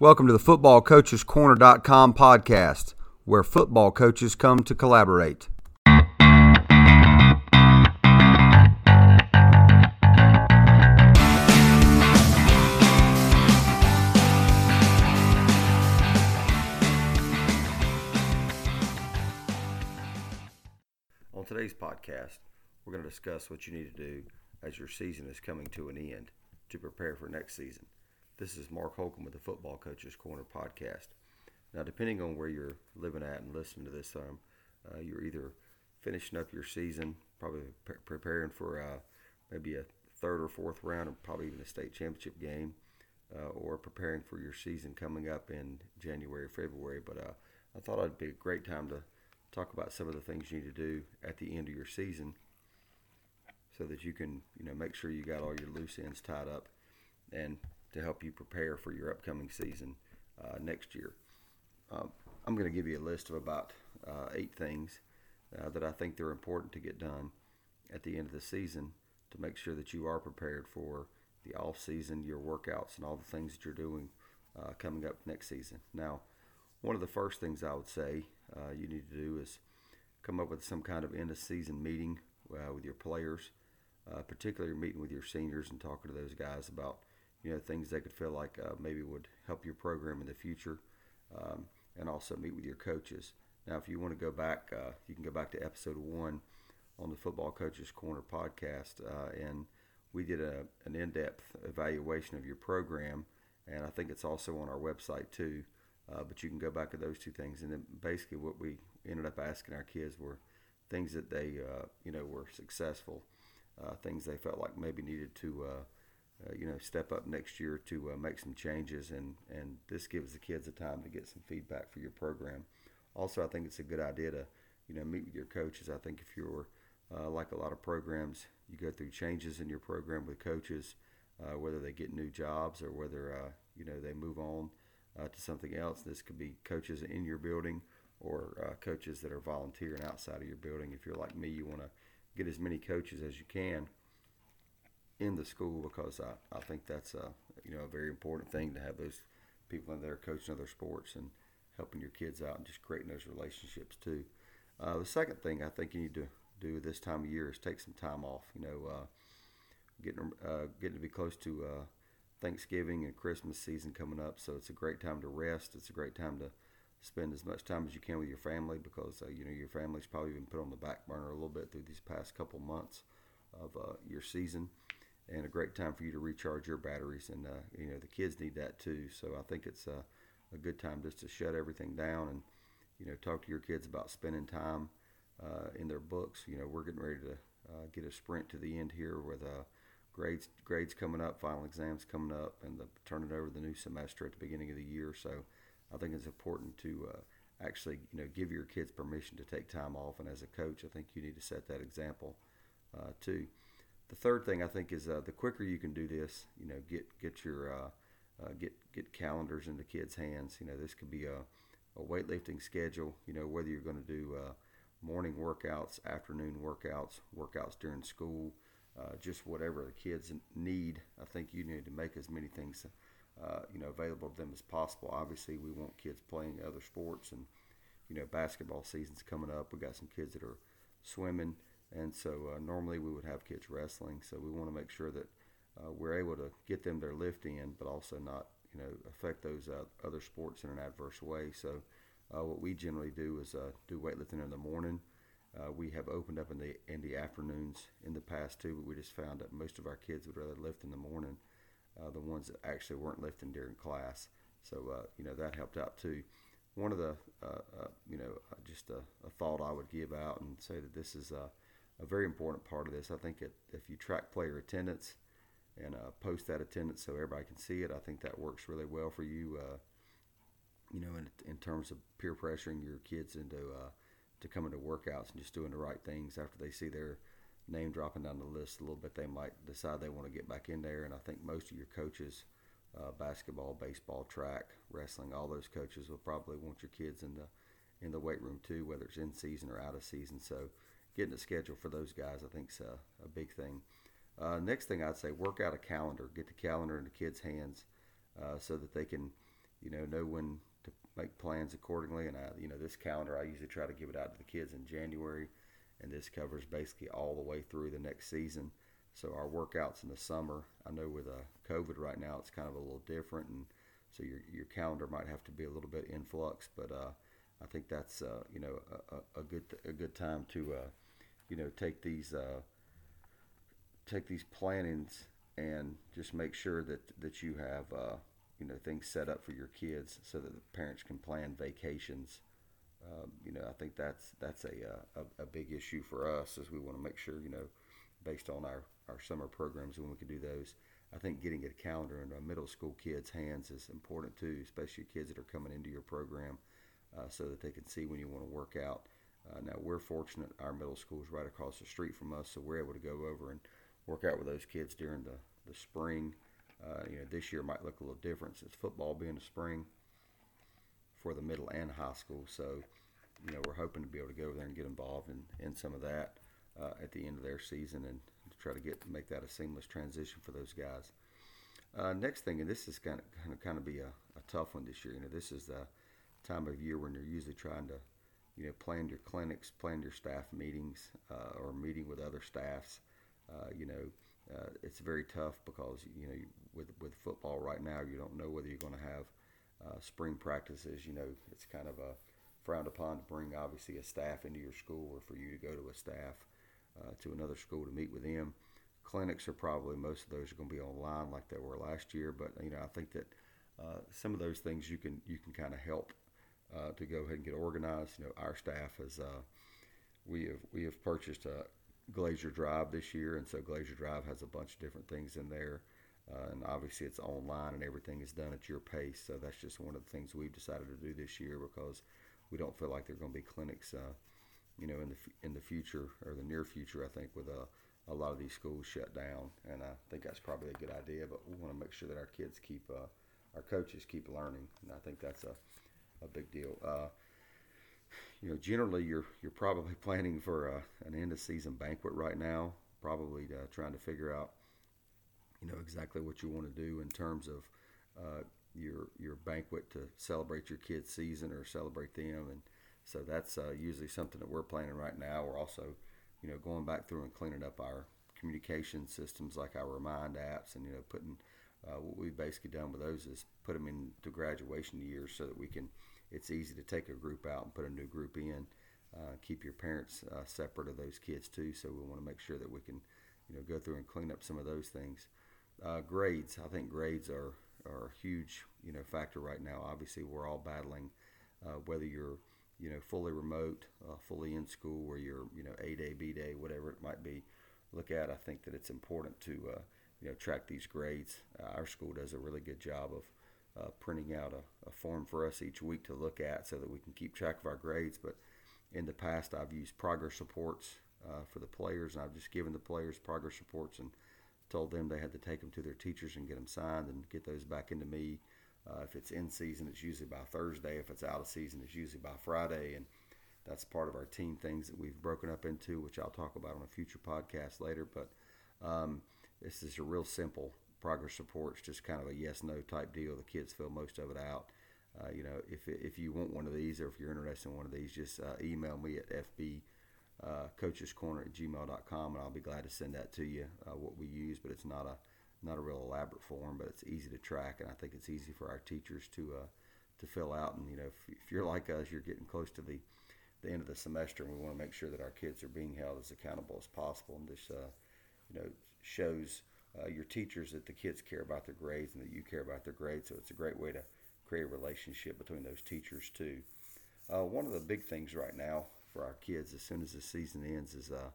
Welcome to the FootballCoachesCorner.com podcast, where football coaches come to collaborate. On today's podcast, we're going to discuss what you need to do as your season is coming to an end to prepare for next season. This is Mark Holcomb with the Football Coaches Corner podcast. Now, depending on where you're living at and listening to this, um, uh, you're either finishing up your season, probably pre- preparing for uh, maybe a third or fourth round, or probably even a state championship game, uh, or preparing for your season coming up in January, February. But uh, I thought it'd be a great time to talk about some of the things you need to do at the end of your season so that you can you know make sure you got all your loose ends tied up and to help you prepare for your upcoming season uh, next year. Um, I'm going to give you a list of about uh, eight things uh, that I think they're important to get done at the end of the season to make sure that you are prepared for the off season, your workouts, and all the things that you're doing uh, coming up next season. Now, one of the first things I would say uh, you need to do is come up with some kind of end of season meeting uh, with your players uh, particularly meeting with your seniors and talking to those guys about you know things they could feel like uh, maybe would help your program in the future, um, and also meet with your coaches. Now, if you want to go back, uh, you can go back to episode one on the Football Coaches Corner podcast, uh, and we did a, an in-depth evaluation of your program, and I think it's also on our website too. Uh, but you can go back to those two things, and then basically what we ended up asking our kids were things that they uh, you know were successful uh, things they felt like maybe needed to, uh, uh, you know, step up next year to uh, make some changes, and and this gives the kids a time to get some feedback for your program. Also, I think it's a good idea to, you know, meet with your coaches. I think if you're uh, like a lot of programs, you go through changes in your program with coaches, uh, whether they get new jobs or whether you know they move on to something else. This could be coaches in your building or coaches that are volunteering outside of your building. If you're like me, you want to get as many coaches as you can in the school because I, I think that's a you know a very important thing to have those people in there coaching other sports and helping your kids out and just creating those relationships too. Uh, the second thing I think you need to do this time of year is take some time off. You know, uh, getting uh, getting to be close to uh, Thanksgiving and Christmas season coming up, so it's a great time to rest. It's a great time to spend as much time as you can with your family because uh, you know your family's probably been put on the back burner a little bit through these past couple months of uh, your season, and a great time for you to recharge your batteries. And uh, you know the kids need that too. So I think it's uh, a good time just to shut everything down and you know talk to your kids about spending time uh, in their books. You know we're getting ready to uh, get a sprint to the end here with grades grades coming up, final exams coming up, and the, turning over the new semester at the beginning of the year. So I think it's important to uh, actually, you know, give your kids permission to take time off. And as a coach, I think you need to set that example uh, too. The third thing I think is uh, the quicker you can do this, you know, get get your uh, uh, get get calendars into kids' hands. You know, this could be a, a weightlifting schedule. You know, whether you're going to do uh, morning workouts, afternoon workouts, workouts during school, just whatever the kids need. I think you need to make as many things uh, you know, available to them as possible. Obviously, we want kids playing other sports, and you know, basketball season's coming up. We got some kids that are swimming, and so uh, normally we would have kids wrestling. So we want to make sure that uh, we're able to get them their lift in, but also not you know affect those uh, other sports in an adverse way. So what we generally do is do weightlifting in the morning. Uh, we have opened up in the in the afternoons in the past too, but we just found that most of our kids would rather lift in the morning uh, the ones that actually weren't lifting during class. So uh, you know that helped out too. One of the you know just a, a, thought I would give out and say that this is a, very important part of this. I think it, if you track player attendance and uh, post that attendance so everybody can see it, I think that works really well for you. you know, in, in terms of peer pressuring your kids into to coming to workouts and just doing the right things after they see their name dropping down the list a little bit, they might decide they want to get back in there. And I think most of your coaches, uh, basketball, baseball, track, wrestling, all those coaches will probably want your kids in the in the weight room too, whether it's in season or out of season. So getting a schedule for those guys, I think, is a, a big thing. Uh, next thing I'd say, work out a calendar. Get the calendar in the kids' hands uh, so that they can, you know, know when to make plans accordingly. And I, you know, this calendar I usually try to give it out to the kids in January, and this covers basically all the way through the next season. So our workouts in the summer, I know with uh, COVID right now, it's kind of a little different, and so your your calendar might have to be a little bit in flux. But uh, I think that's uh, you know a, a, good a good time to uh, you know take these uh, take these plannings and just make sure that that you have uh, you know things set up for your kids so that the parents can plan vacations. Um, you know, I think that's that's a, uh, a, a big issue for us as we want to make sure you know, based on our our summer programs when we can do those. I think getting a calendar in a middle school kids' hands is important too, especially kids that are coming into your program, uh, so that they can see when you want to work out. Uh, now we're fortunate; our middle school is right across the street from us, so we're able to go over and work out with those kids during the the spring. Uh, you know, this year might look a little different since football being the spring for the middle and high school. So, you know, we're hoping to be able to go over there and get involved in, in some of that uh, at the end of their season and try to get make that a seamless transition for those guys. Uh, next thing, and this is kind of, kind of be a, a tough one this year. You know, this is the time of year when you're usually trying to, you know, plan your clinics, plan your staff meetings, uh, or meeting with other staffs. Uh, you know, uh, it's very tough because you know with with football right now you don't know whether you're going to have uh, spring practices. You know it's kind of a frowned upon to bring obviously a staff into your school or for you to go to a staff uh, to another school to meet with them. Clinics are probably most of those are going to be online like they were last year, but you know I think that uh, some of those things you can you can kind of help uh, to go ahead and get organized. You know our staff has uh, we have we have purchased a Glazier Drive this year, and so Glazier Drive has a bunch of different things in there. Uh, and obviously, it's online and everything is done at your pace. So that's just one of the things we've decided to do this year because we don't feel like there are going to be clinics, uh, you know, in the in the future or the near future. I think with a, uh, a lot of these schools shut down, and I think that's probably a good idea. But we want to make sure that our kids keep, uh, our coaches keep learning, and I think that's a a big deal. Uh, you know, generally you're you're probably planning for a, an end of season banquet right now. Probably uh, trying to figure out, you know, exactly what you want to do in terms of uh, your your banquet to celebrate your kids' season or celebrate them, and so that's uh, usually something that we're planning right now. We're also, you know, going back through and cleaning up our communication systems like our Remind apps, and you know, putting uh, what we've basically done with those is put them into graduation years so that we can it's easy to take a group out and put a new group in. Uh, keep your parents uh, separate of those kids too. So we want to make sure that we can, you know, go through and clean up some of those things. Uh, grades, I think grades are are a huge, you know, factor right now. Obviously, we're all battling uh, whether you're, you know, fully remote, uh, fully in school, where you're, you know, A day, B day, whatever it might be. Look at. I think that it's important to, uh, you know, track these grades. our school does a really good job of uh, printing out a, a, form for us each week to look at so that we can keep track of our grades. But in the past, I've used progress reports uh, for the players, and I've just given the players progress reports and told them they had to take them to their teachers and get them signed and get those back into me. Uh, if it's in season, it's usually by Thursday. If it's out of season, it's usually by Friday. And that's part of our team things that we've broken up into, which I'll talk about on a future podcast later. But um, this is a real simple progress reports just kind of a yes no type deal. The kids fill most of it out. Uh, you know, if if you want one of these or if you're interested in one of these, just uh, email me at fb uh, coachescorner at gmail.com and I'll be glad to send that to you. Uh, what we use, but it's not a not a real elaborate form, but it's easy to track, and I think it's easy for our teachers to uh, to fill out. And you know, if, if you're like us, you're getting close to the the end of the semester, and we want to make sure that our kids are being held as accountable as possible. And this, uh, you know, shows uh, your teachers that the kids care about their grades and that you care about their grades. So it's a great way to create a relationship between those teachers too. Uh, one of the big things right now for our kids, as soon as the season ends, is uh,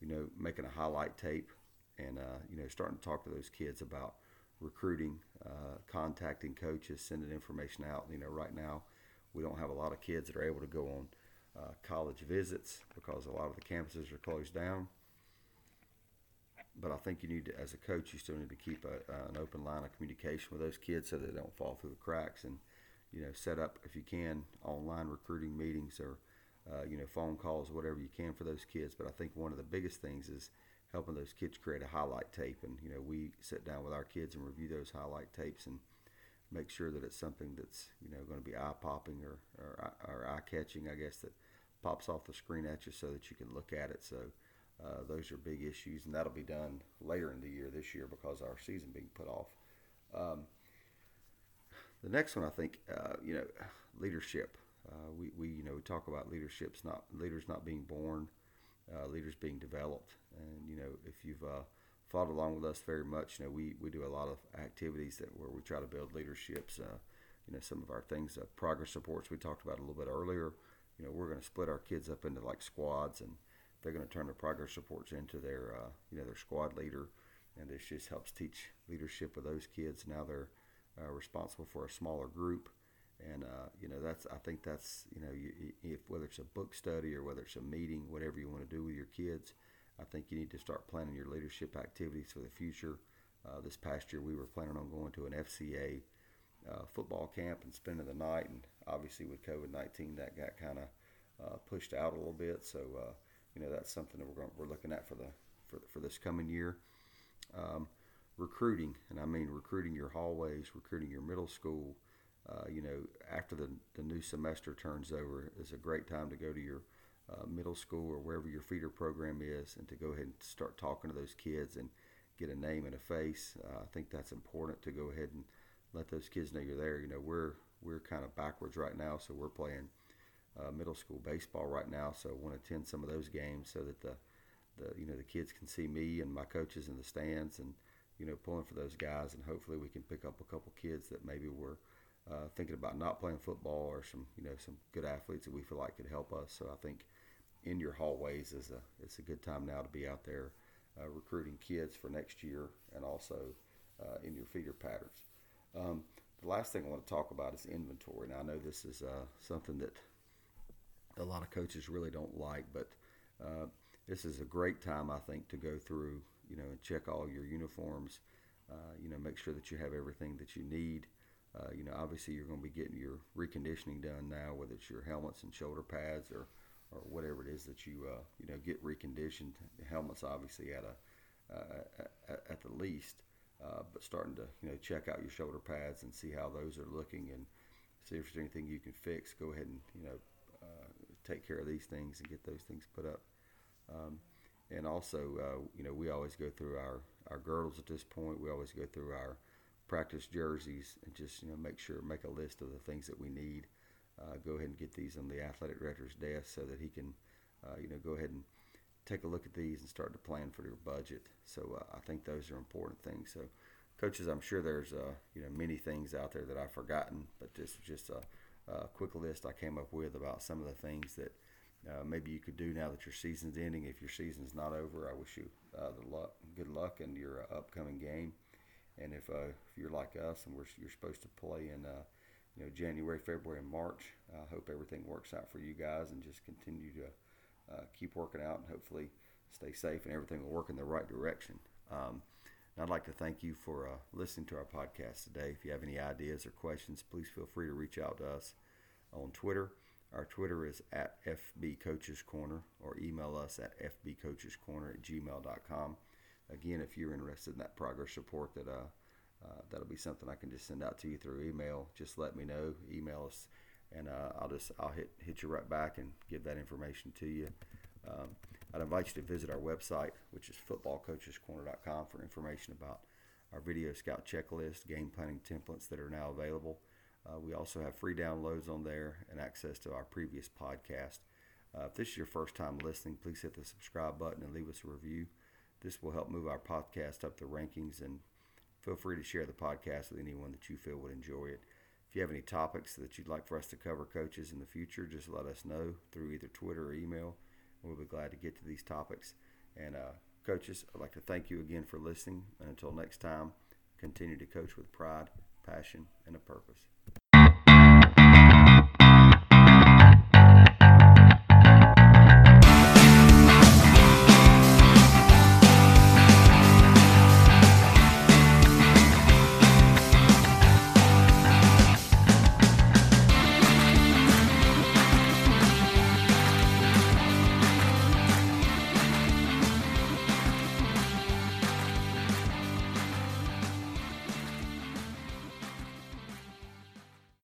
you know making a highlight tape and uh, you know starting to talk to those kids about recruiting, uh, contacting coaches, sending information out. You know, right now we don't have a lot of kids that are able to go on uh, college visits because a lot of the campuses are closed down but I think you need to, as a coach, you still need to keep a, uh, an open line of communication with those kids so they don't fall through the cracks, and you know, set up if you can online recruiting meetings or uh, you know phone calls, whatever you can for those kids. But I think one of the biggest things is helping those kids create a highlight tape, and you know, we sit down with our kids and review those highlight tapes and make sure that it's something that's you know going to be eye popping or, or, or eye catching, I guess that pops off the screen at you so that you can look at it. So uh, those are big issues, and that'll be done later in the year this year because our season being put off. Um, the next one, I think, uh, you know, leadership. Uh, we, we you know we talk about leadership's not leaders not being born, uh, leaders being developed, and you know if you've uh, followed along with us very much, you know we, we do a lot of activities that where we try to build leaderships. You know some of our things, progress reports we talked about a little bit earlier. You know we're going to split our kids up into like squads, and they're going to turn the progress reports into their uh, you know their squad leader, and this just helps teach leadership with those kids. Now they're responsible for a smaller group and uh, you know that's I think that's you know you, if whether it's a book study or whether it's a meeting, whatever you want to do with your kids, I think you need to start planning your leadership activities for the future. Uh, this past year, we were planning on going to an FCA uh, football camp and spending the night, and obviously with COVID nineteen, that got kind of uh, pushed out a little bit. So uh, you know that's something that we're going, we're looking at for the for, for this coming year. Um, recruiting, and I mean recruiting your hallways, recruiting your middle school uh, you know, after the, the new semester turns over, is a great time to go to your uh, middle school or wherever your feeder program is and to go ahead and start talking to those kids and get a name and a face. Uh, I think that's important to go ahead and let those kids know you're there. You know, we're we're kind of backwards right now, so we're playing uh, middle school baseball right now. So I want to attend some of those games so that the the you know the kids can see me and my coaches in the stands and you know pulling for those guys and hopefully we can pick up a couple kids that maybe were – uh, thinking about not playing football or some you know some good athletes that we feel like could help us. So I think in your hallways is a it's a good time now to be out there uh, recruiting kids for next year and also uh, in your feeder patterns. Um, the last thing I want to talk about is inventory. Now I know this is uh, something that a lot of coaches really don't like, but uh, this is a great time I think to go through you know and check all your uniforms. Uh, you know, make sure that you have everything that you need. Uh, you know, obviously you're going to be getting your reconditioning done now, whether it's your helmets and shoulder pads or, or whatever it is that you uh, you know get reconditioned. The helmets obviously at a uh, at, at, the least, uh, but starting to you know check out your shoulder pads and see how those are looking and see if there's anything you can fix. Go ahead and you know take care of these things and get those things put up. Um, and also, uh, you know, we always go through our, our girdles at this point. We always go through our practice jerseys and just you know make sure make a list of the things that we need. Uh, go ahead and get these on the athletic director's desk so that he can uh, you know go ahead and take a look at these and start to plan for your budget. So uh, I think those are important things. So coaches, I'm sure there's uh, you know many things out there that I've forgotten, but this is just a, a quick list I came up with about some of the things that. Uh, maybe you could do now that your season's ending. If your season's not over, I wish you uh, the luck, good luck in your upcoming game. And if, uh, if you're like us and we're, you're supposed to play in uh, you know January, February, and March, I hope everything works out for you guys and just continue to uh, keep working out and hopefully stay safe and everything will work in the right direction. Um, I'd like to thank you for uh, listening to our podcast today. If you have any ideas or questions, please feel free to reach out to us on Twitter. Our Twitter is at FB Coaches Corner or email us at fbcoachescorner at gmail.com again, if you're interested in that progress report, that uh, uh, that'll be something I can just send out to you through email. Just let me know, email us, and uh, I'll just I'll hit hit you right back and give that information to you. Um, I'd invite you to visit our website, which is footballcoachescorner.com, for information about our video scout checklist, game planning templates that are now available. Uh, we also have free downloads on there and access to our previous podcast. Uh, if this is your first time listening, please hit the subscribe button and leave us a review. This will help move our podcast up the rankings and feel free to share the podcast with anyone that you feel would enjoy it. If you have any topics that you'd like for us to cover, coaches, in the future, just let us know through either Twitter or email. We'll be glad to get to these topics. And uh, coaches, I'd like to thank you again for listening. And until next time, continue to coach with pride, passion, and a purpose.